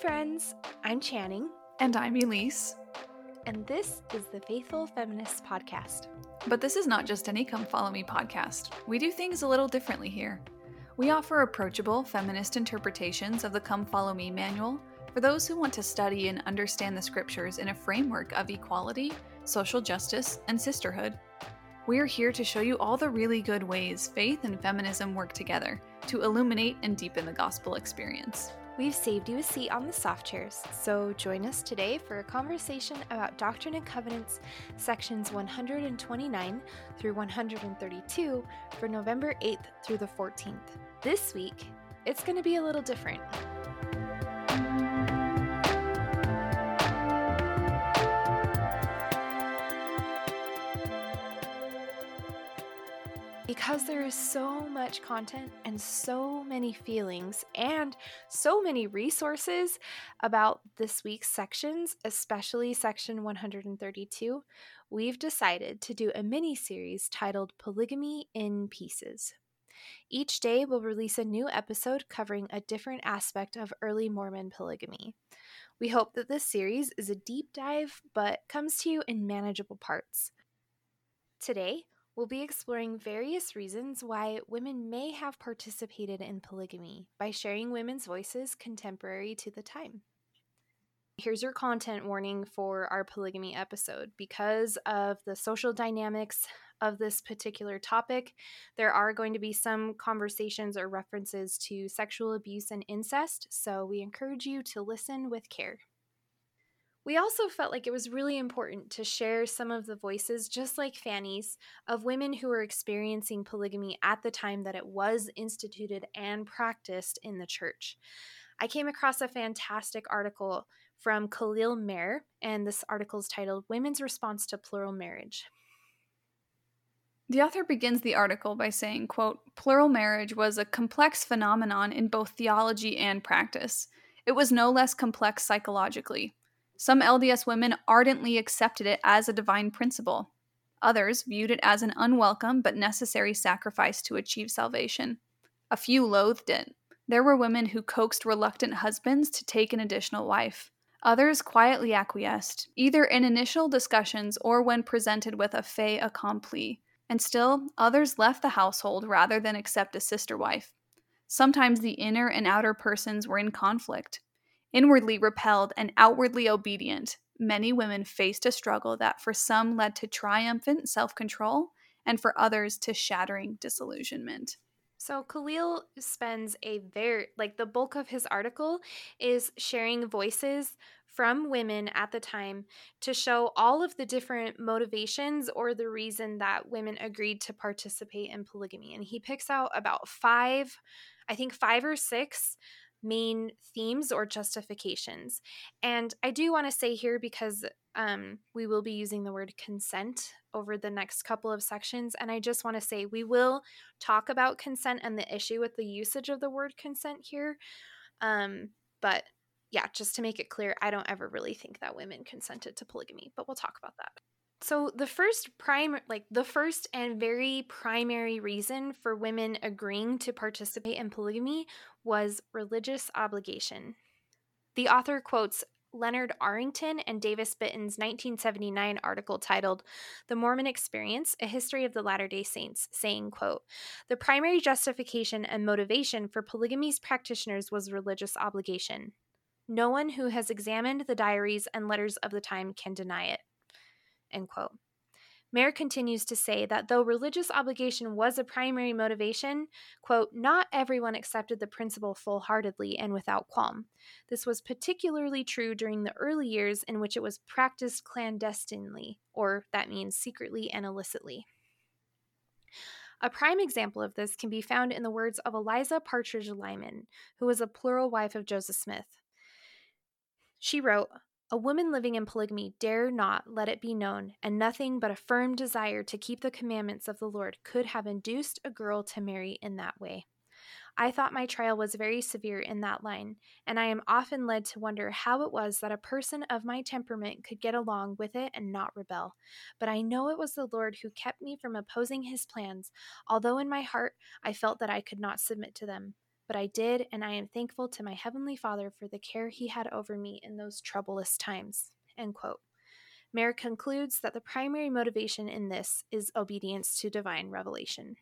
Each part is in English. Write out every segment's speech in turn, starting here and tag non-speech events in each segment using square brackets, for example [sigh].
friends. I'm Channing. And I'm Elise. And this is the Faithful Feminists Podcast. But this is not just any Come Follow Me podcast. We do things a little differently here. We offer approachable feminist interpretations of the Come Follow Me manual for those who want to study and understand the scriptures in a framework of equality, social justice, and sisterhood. We are here to show you all the really good ways faith and feminism work together to illuminate and deepen the gospel experience. We've saved you a seat on the soft chairs, so join us today for a conversation about Doctrine and Covenants, sections 129 through 132 for November 8th through the 14th. This week, it's going to be a little different. Because there is so much content and so many feelings and so many resources about this week's sections, especially section 132, we've decided to do a mini series titled Polygamy in Pieces. Each day, we'll release a new episode covering a different aspect of early Mormon polygamy. We hope that this series is a deep dive, but comes to you in manageable parts. Today, we'll be exploring various reasons why women may have participated in polygamy by sharing women's voices contemporary to the time. Here's your content warning for our polygamy episode. Because of the social dynamics of this particular topic, there are going to be some conversations or references to sexual abuse and incest, so we encourage you to listen with care. We also felt like it was really important to share some of the voices, just like Fanny's, of women who were experiencing polygamy at the time that it was instituted and practiced in the church. I came across a fantastic article from Kahlile Mehr, and this article is titled Women's Response to Plural Marriage. The author begins the article by saying, quote, plural marriage was a complex phenomenon in both theology and practice. It was no less complex psychologically. Some LDS women ardently accepted it as a divine principle. Others viewed it as an unwelcome but necessary sacrifice to achieve salvation. A few loathed it. There were women who coaxed reluctant husbands to take an additional wife. Others quietly acquiesced, either in initial discussions or when presented with a fait accompli. And still, others left the household rather than accept a sister wife. Sometimes the inner and outer persons were in conflict. Inwardly repelled and outwardly obedient, many women faced a struggle that for some led to triumphant self control and for others to shattering disillusionment. So Kahlile spends a very like the bulk of his article is sharing voices from women at the time to show all of the different motivations or the reason that women agreed to participate in polygamy and he picks out about 5 I think 5 or 6 main themes or justifications. And I do want to say here because um, we will be using the word consent over the next couple of sections. And I just want to say we will talk about consent and the issue with the usage of the word consent here. Um, but yeah, just to make it clear, I don't ever really think that women consented to polygamy, but we'll talk about that. So the first prime like the first and very primary reason for women agreeing to participate in polygamy was religious obligation. The author quotes Leonard Arrington and Davis Bitton's 1979 article titled The Mormon Experience: A History of the Latter-day Saints, saying, quote, "The primary justification and motivation for polygamy's practitioners was religious obligation. No one who has examined the diaries and letters of the time can deny it." End quote. Mehr continues to say that though religious obligation was a primary motivation, quote, not everyone accepted the principle full heartedly and without qualm. This was particularly true during the early years in which it was practiced clandestinely, or that means secretly and illicitly. A prime example of this can be found in the words of Eliza Partridge Lyman, who was a plural wife of Joseph Smith. She wrote, a woman living in polygamy dare not let it be known, and nothing but a firm desire to keep the commandments of the Lord could have induced a girl to marry in that way. I thought my trial was very severe in that line, and I am often led to wonder how it was that a person of my temperament could get along with it and not rebel. But I know it was the Lord who kept me from opposing his plans, although in my heart I felt that I could not submit to them. But I did, and I am thankful to my Heavenly Father for the care He had over me in those troublous times. End quote. Mehr concludes that the primary motivation in this is obedience to divine revelation.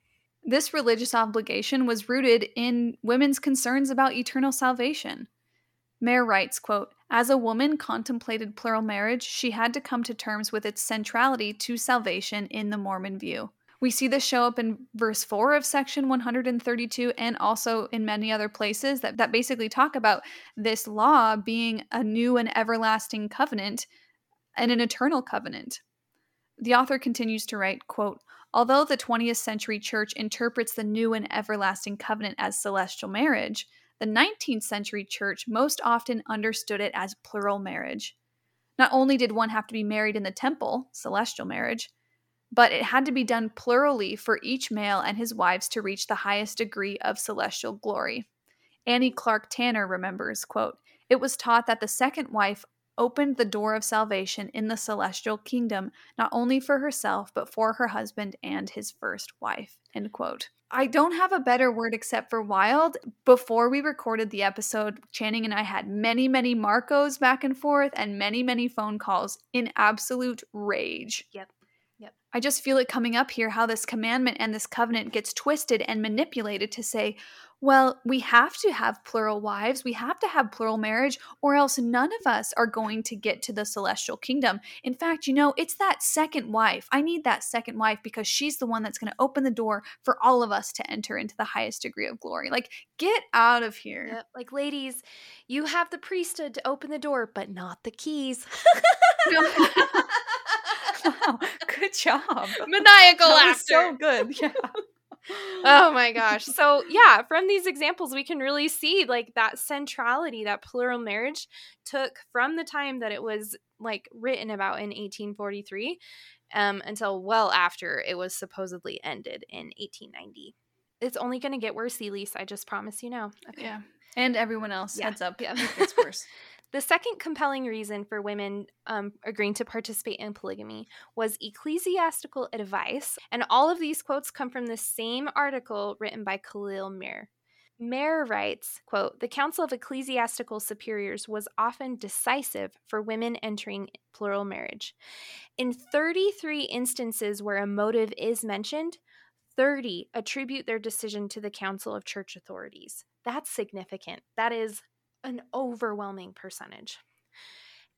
This religious obligation was rooted in women's concerns about eternal salvation. Mehr writes, quote, As a woman contemplated plural marriage, she had to come to terms with its centrality to salvation in the Mormon view. We see this show up in verse 4 of section 132 and also in many other places that, that basically talk about this law being a new and everlasting covenant and an eternal covenant. The author continues to write, quote, Although the 20th century church interprets the new and everlasting covenant as celestial marriage, the 19th century church most often understood it as plural marriage. Not only did one have to be married in the temple, celestial marriage, but it had to be done plurally for each male and his wives to reach the highest degree of celestial glory. Annie Clark Tanner remembers, quote, "It was taught that the second wife opened the door of salvation in the celestial kingdom not only for herself but for her husband and his first wife." End quote. I don't have a better word except for wild. Before we recorded the episode, Channing and I had many, many Marcos back and forth and many, many phone calls in absolute rage. Yep. I just feel it coming up here how this commandment and this covenant gets twisted and manipulated to say, well, we have to have plural wives, we have to have plural marriage, or else none of us are going to get to the celestial kingdom. In fact, you know, it's that second wife. I need that second wife because she's the one that's going to open the door for all of us to enter into the highest degree of glory. Like, get out of here. Yep. Like, ladies, you have the priesthood to open the door, but not the keys. [laughs] [laughs] [laughs] wow, [laughs] good job. [laughs] Maniacal laughter. So good. Yeah. [laughs] oh my gosh. So, yeah, from these examples, we can really see like that centrality that plural marriage took from the time that it was like written about in 1843 um, until well after it was supposedly ended in 1890. It's only going to get worse, Elise. I just promise you now. Okay. Yeah. And everyone else, yeah. heads up. Yeah. It's worse. The second compelling reason for women um, agreeing to participate in polygamy was ecclesiastical advice, and all of these quotes come from the same article written by Kahlile Mehr. Mehr writes, quote, The Council of Ecclesiastical Superiors was often decisive for women entering plural marriage. In 33 instances where a motive is mentioned, 30 attribute their decision to the Council of Church authorities. That's significant. That is an overwhelming percentage.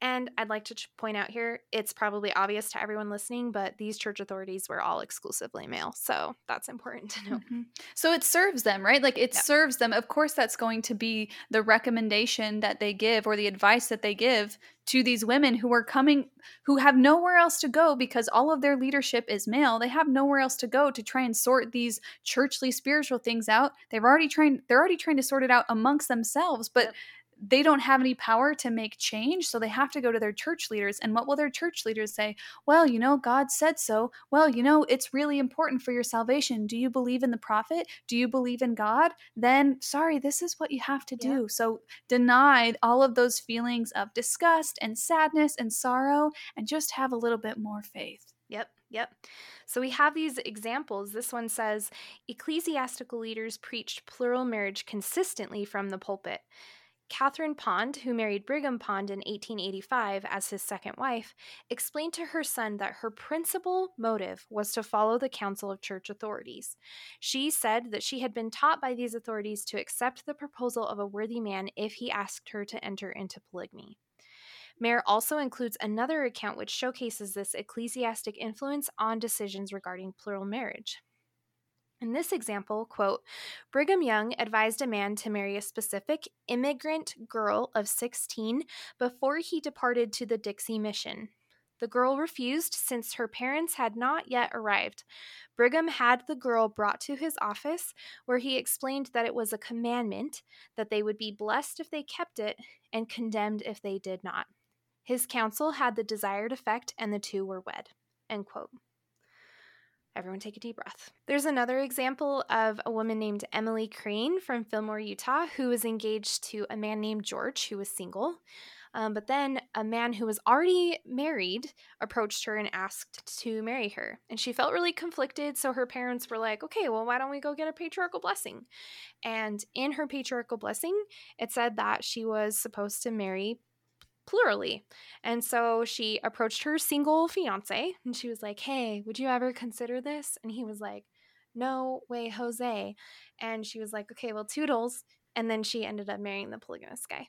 And I'd like to point out here, it's probably obvious to everyone listening, but these church authorities were all exclusively male. So that's important to know. Mm-hmm. So it serves them, right? Like it serves them. Of course, that's going to be the recommendation that they give or the advice that they give to these women who are coming, who have nowhere else to go because all of their leadership is male. They have nowhere else to go to try and sort these churchly spiritual things out. They've already trying, they're already trying to sort it out amongst themselves. But yep they don't have any power to make change, so they have to go to their church leaders. And what will their church leaders say? Well, you know, God said so. Well, you know, it's really important for your salvation. Do you believe in the prophet? Do you believe in God? Then, sorry, this is what you have to do. Yeah. So, deny all of those feelings of disgust and sadness and sorrow and just have a little bit more faith. Yep. Yep. So we have these examples. This one says ecclesiastical leaders preached plural marriage consistently from the pulpit. Catherine Pond, who married Brigham Pond in 1885 as his second wife, explained to her son that her principal motive was to follow the counsel of church authorities. She said that she had been taught by these authorities to accept the proposal of a worthy man if he asked her to enter into polygamy. Mehr also includes another account which showcases this ecclesiastic influence on decisions regarding plural marriage. In this example, quote, Brigham Young advised a man to marry a specific immigrant girl of 16 before he departed to the Dixie mission. The girl refused since her parents had not yet arrived. Brigham had the girl brought to his office, where he explained that it was a commandment, that they would be blessed if they kept it, and condemned if they did not. His counsel had the desired effect, and the two were wed. End quote. Everyone take a deep breath. There's another example of a woman named Emily Crane from Fillmore, Utah, who was engaged to a man named George who was single. Um, but then a man who was already married approached her and asked to marry her. And she felt really conflicted. So her parents were like, okay, well, why don't we go get a patriarchal blessing? And in her patriarchal blessing, it said that she was supposed to marry plurally. And so she approached her single fiance and she was like, hey, would you ever consider this? And he was like, no way, Jose. And she was like, okay, well, toodles. And then she ended up marrying the polygamous guy.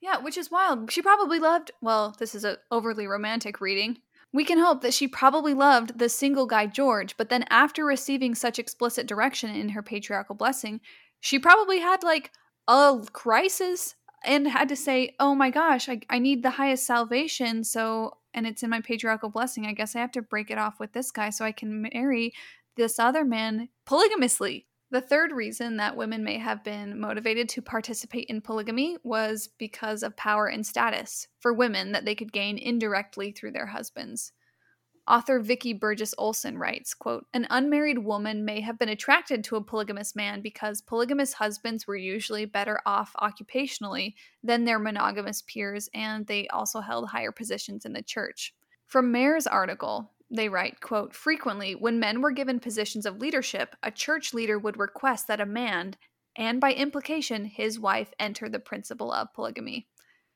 Yeah, which is wild. She probably loved, well, this is an overly romantic reading. We can hope that she probably loved the single guy George, but then after receiving such explicit direction in her patriarchal blessing, she probably had like a crisis and had to say, oh my gosh, I, I need the highest salvation. So, and it's in my patriarchal blessing. I guess I have to break it off with this guy so I can marry this other man polygamously. The third reason that women may have been motivated to participate in polygamy was because of power and status for women that they could gain indirectly through their husbands. Author Vicky Burgess Olson writes, quote, An unmarried woman may have been attracted to a polygamous man because polygamous husbands were usually better off occupationally than their monogamous peers, and they also held higher positions in the church. From Mehr's article, they write, quote, frequently when men were given positions of leadership, a church leader would request that a man, and by implication his wife, enter the principle of polygamy.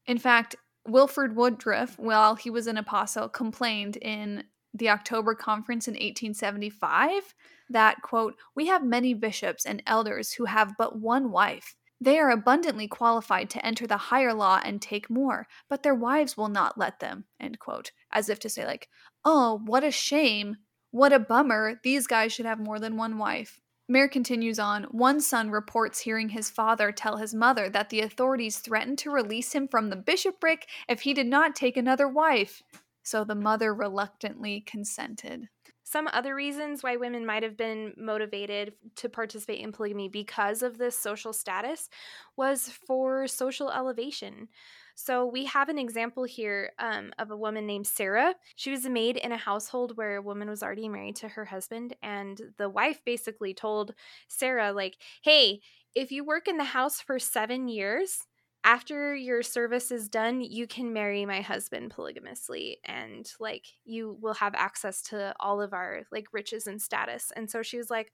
In fact, Wilford Woodruff, while he was an apostle, complained in the October conference in 1875 that, quote, we have many bishops and elders who have but one wife. They are abundantly qualified to enter the higher law and take more, but their wives will not let them, end quote. As if to say, like, oh, what a shame. What a bummer. These guys should have more than one wife. Mehr continues on One son reports hearing his father tell his mother that the authorities threatened to release him from the bishopric if he did not take another wife. So the mother reluctantly consented. Some other reasons why women might have been motivated to participate in polygamy because of this social status was for social elevation. So we have an example here um, of a woman named Sarah. She was a maid in a household where a woman was already married to her husband, and the wife basically told Sarah, like, "Hey, if you work in the house for seven years, after your service is done, you can marry my husband polygamously and like you will have access to all of our like riches and status. And so she was like,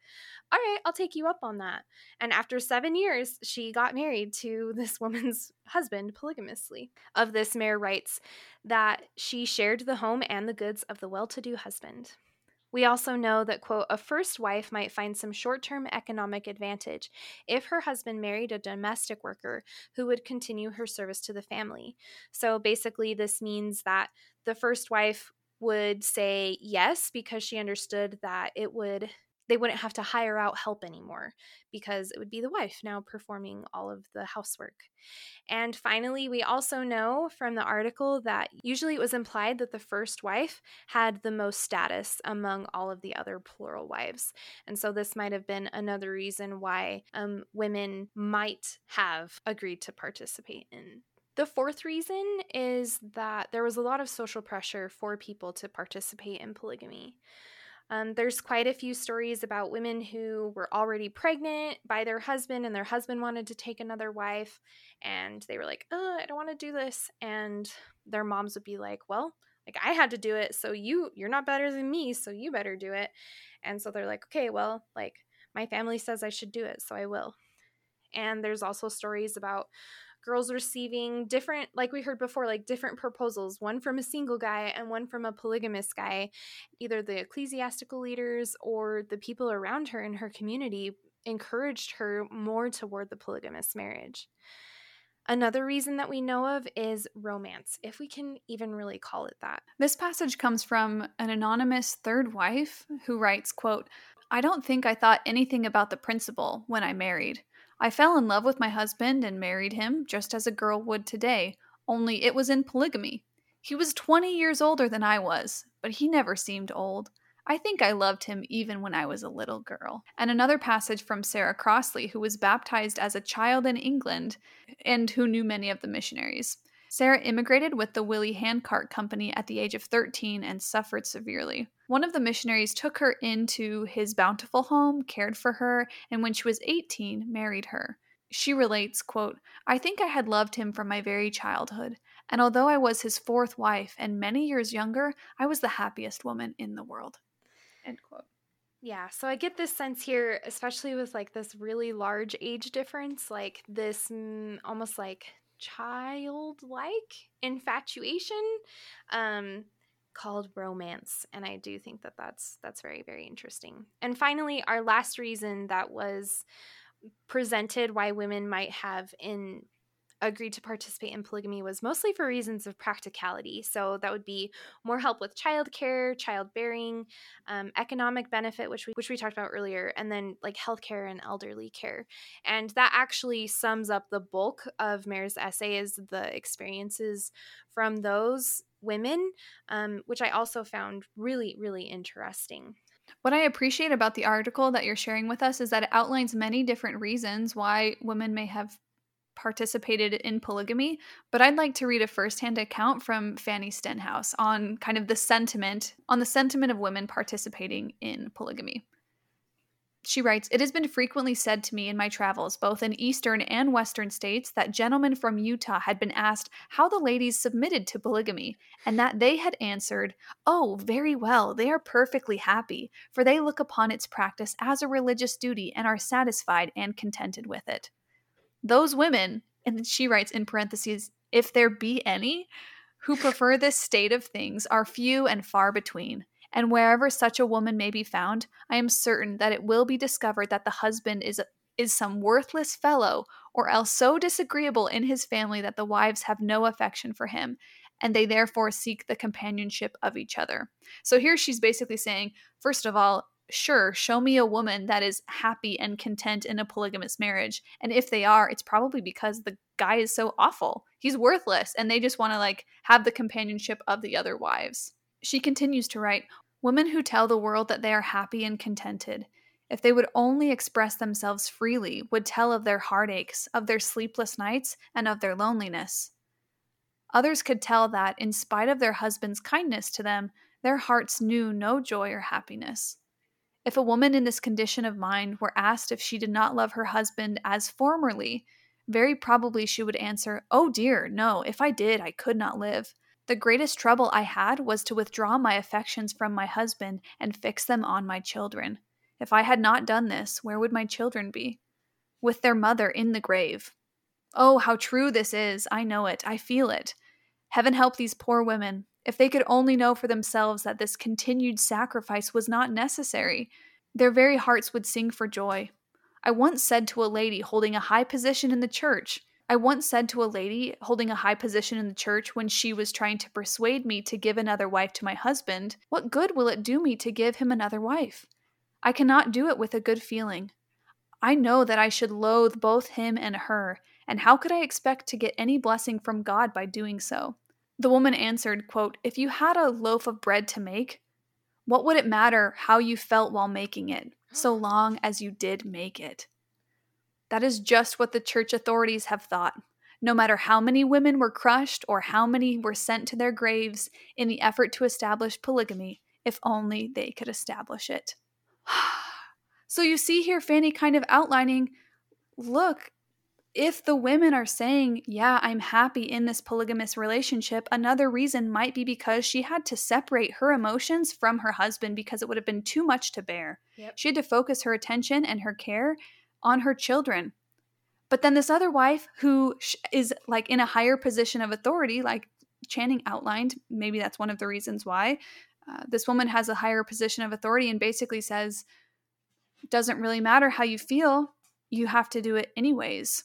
All right, I'll take you up on that. And after seven years, she got married to [laughs] this woman's husband polygamously. Of this, Mehr writes that she shared the home and the goods of the well to do husband. We also know that, quote, a first wife might find some short term economic advantage if her husband married a domestic worker who would continue her service to the family. So basically, this means that the first wife would say yes because she understood that it would they wouldn't have to hire out help anymore because it would be the wife now performing all of the housework. And finally, we also know from the article that usually it was implied that the first wife had the most status among all of the other plural wives. And so this might have been another reason why um, women might have agreed to participate in the fourth reason is that there was a lot of social pressure for people to participate in polygamy. Um, there's quite a few stories about women who were already pregnant by their husband, and their husband wanted to take another wife, and they were like, "Oh, I don't want to do this," and their moms would be like, "Well, like I had to do it, so you you're not better than me, so you better do it," and so they're like, "Okay, well, like my family says I should do it, so I will." And there's also stories about girls receiving different like we heard before like different proposals one from a single guy and one from a polygamous guy either the ecclesiastical leaders or the people around her in her community encouraged her more toward the polygamous marriage Another reason that we know of is romance, if we can even really call it that. This passage comes from an anonymous third wife who writes, quote, I don't think I thought anything about the principle when I married. I fell in love with my husband and married him just as a girl would today, only it was in polygamy. He was 20 years older than I was, but he never seemed old. I think I loved him even when I was a little girl. And another passage from Sarah Crossley, who was baptized as a child in England and who knew many of the missionaries. Sarah immigrated with the Willie Handcart Company at the age of 13 and suffered severely. One of the missionaries took her into his bountiful home, cared for her, and when she was 18, married her. She relates, quote, I think I had loved him from my very childhood. And although I was his fourth wife and many years younger, I was the happiest woman in the world. End quote. Yeah, so I get this sense here, especially with like this really large age difference, like this mm, almost like childlike infatuation um called romance and i do think that that's that's very very interesting. And finally our last reason that was presented why women might have in agreed to participate in polygamy was mostly for reasons of practicality. So that would be more help with childcare, childbearing, um, economic benefit, which we which we talked about earlier, and then like healthcare and elderly care. And that actually sums up the bulk of Mehr's essay is the experiences from those women, um, which I also found really really interesting. What I appreciate about the article that you're sharing with us is that it outlines many different reasons why women may have participated in polygamy, but I'd like to read a firsthand account from Fanny Stenhouse on kind of the sentiment on the sentiment of women participating in polygamy. She writes, It has been frequently said to me in my travels, both in eastern and western states, that gentlemen from Utah had been asked how the ladies submitted to polygamy, and that they had answered, Oh, very well, they are perfectly happy, for they look upon its practice as a religious duty and are satisfied and contented with it those women, and she writes in parentheses, if there be any, who prefer this state of things are few and far between. And wherever such a woman may be found, I am certain that it will be discovered that the husband is is some worthless fellow, or else so disagreeable in his family that the wives have no affection for him, and they therefore seek the companionship of each other. So here she's basically saying, first of all, sure, show me a woman that is happy and content in a polygamous marriage. And if they are, it's probably because the guy is so awful. He's worthless and they just want to like have the companionship of the other wives. She continues to write, Women who tell the world that they are happy and contented, if they would only express themselves freely, would tell of their heartaches, of their sleepless nights, and of their loneliness. Others could tell that, in spite of their husband's kindness to them, their hearts knew no joy or happiness. If a woman in this condition of mind were asked if she did not love her husband as formerly, very probably she would answer, Oh dear, no, if I did, I could not live. The greatest trouble I had was to withdraw my affections from my husband and fix them on my children. If I had not done this, where would my children be? With their mother in the grave. Oh, how true this is! I know it, I feel it. Heaven help these poor women. If they could only know for themselves that this continued sacrifice was not necessary, their very hearts would sing for joy. I once said to a lady holding a high position in the church, I once said to a lady holding a high position in the church when she was trying to persuade me to give another wife to my husband, What good will it do me to give him another wife? I cannot do it with a good feeling. I know that I should loathe both him and her, and how could I expect to get any blessing from God by doing so? The woman answered, quote, If you had a loaf of bread to make, what would it matter how you felt while making it, so mm. long as you did make it? That is just what the church authorities have thought. No matter how many women were crushed or how many were sent to their graves in the effort to establish polygamy, if only they could establish it. [sighs] so you see here Fanny kind of outlining look, if the women are saying, Yeah, I'm happy in this polygamous relationship, another reason might be because she had to separate her emotions from her husband because it would have been too much to bear. Yep. She had to focus her attention and her care on her children. But then this other wife who is like in a higher position of authority, like Channing outlined, maybe that's one of the reasons why. Uh, this woman has a higher position of authority and basically says, doesn't really matter how you feel, you have to do it anyways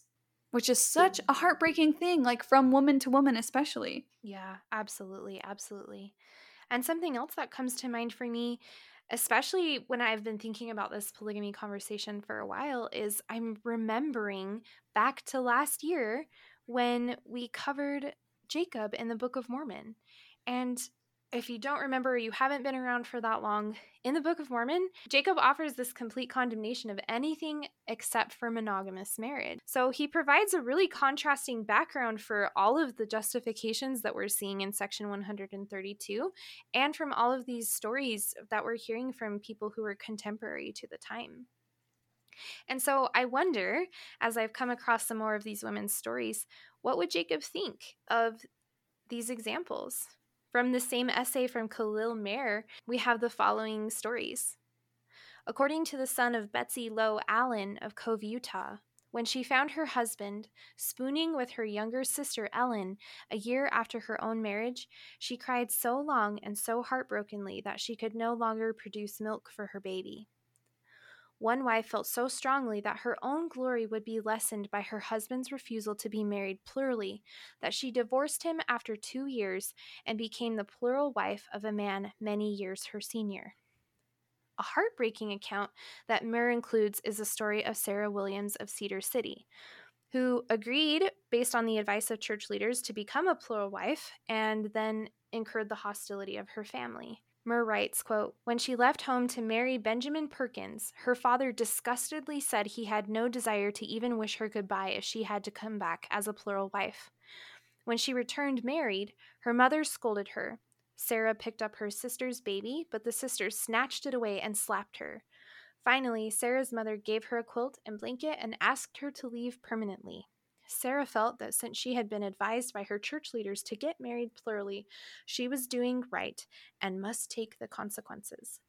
which is such a heartbreaking thing, like from woman to woman, especially. Yeah, absolutely. Absolutely. And something else that comes to mind for me, especially when I've been thinking about this polygamy conversation for a while, is I'm remembering back to last year when we covered Jacob in the Book of Mormon. And if you don't remember, you haven't been around for that long, in the Book of Mormon, Jacob offers this complete condemnation of anything except for monogamous marriage. So he provides a really contrasting background for all of the justifications that we're seeing in section 132 and from all of these stories that we're hearing from people who were contemporary to the time. And so I wonder, as I've come across some more of these women's stories, what would Jacob think of these examples. From the same essay from Kahlile Mehr, we have the following stories. According to the son of Betsy Lowe Allen of Cove, Utah, when she found her husband spooning with her younger sister Ellen a year after her own marriage, she cried so long and so heartbrokenly that she could no longer produce milk for her baby. One wife felt so strongly that her own glory would be lessened by her husband's refusal to be married plurally that she divorced him after two years and became the plural wife of a man many years her senior. A heartbreaking account that Mehr includes is the story of Sarah Williams of Cedar City, who agreed, based on the advice of church leaders, to become a plural wife and then incurred the hostility of her family. Mehr writes, quote, When she left home to marry Benjamin Perkins, her father disgustedly said he had no desire to even wish her goodbye if she had to come back as a plural wife. When she returned married, her mother scolded her, Sarah picked up her sister's baby, but the sister snatched it away and slapped her. Finally, Sarah's mother gave her a quilt and blanket and asked her to leave permanently. Sarah felt that since she had been advised by her church leaders to get married plurally, she was doing right and must take the consequences.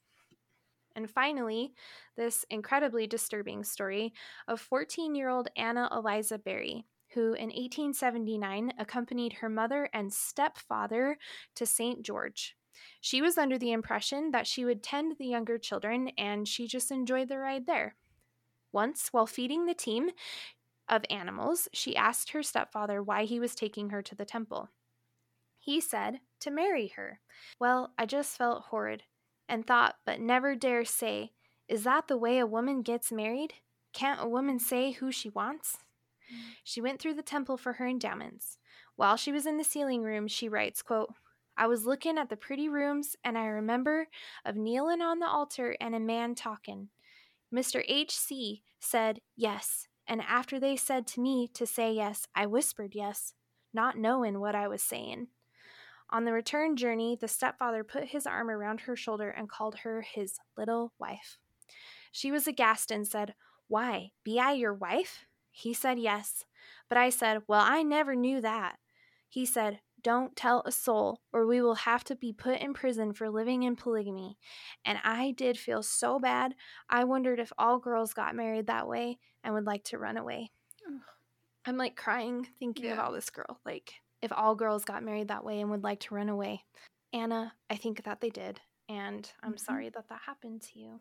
And finally, this incredibly disturbing story of 14 year old Anna Eliza Berry, who in 1879 accompanied her mother and stepfather to St. George. She was under the impression that she would tend the younger children and she just enjoyed the ride there. Once, while feeding the team of animals, she asked her stepfather why he was taking her to the temple. He said, to marry her. Well, I just felt horrid and thought, but never dare say, Is that the way a woman gets married? Can't a woman say who she wants? She went through the temple for her endowments. While she was in the sealing room, she writes, quote, I was looking at the pretty rooms, and I remember of kneeling on the altar and a man talking. Mr. H. C. said yes, and after they said to me to say yes, I whispered yes, not knowing what I was saying. On the return journey, the stepfather put his arm around her shoulder and called her his little wife. She was aghast and said, Why, be I your wife? He said yes. But I said, Well, I never knew that. He said, Don't tell a soul, or we will have to be put in prison for living in polygamy. And I did feel so bad. I wondered if all girls got married that way and would like to run away. I'm like crying thinking yeah. about this girl. Like, if all girls got married that way and would like to run away. Anna, I think that they did. And I'm mm-hmm. sorry that that happened to you.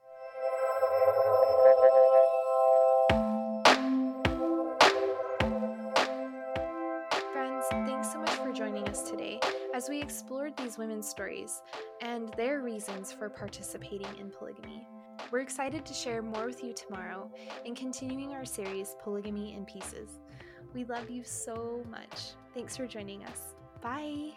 Friends, thanks so much for joining us today as we explored these women's stories and their reasons for participating in polygamy. We're excited to share more with you tomorrow in continuing our series, Polygamy in Pieces. We love you so much. Thanks for joining us. Bye.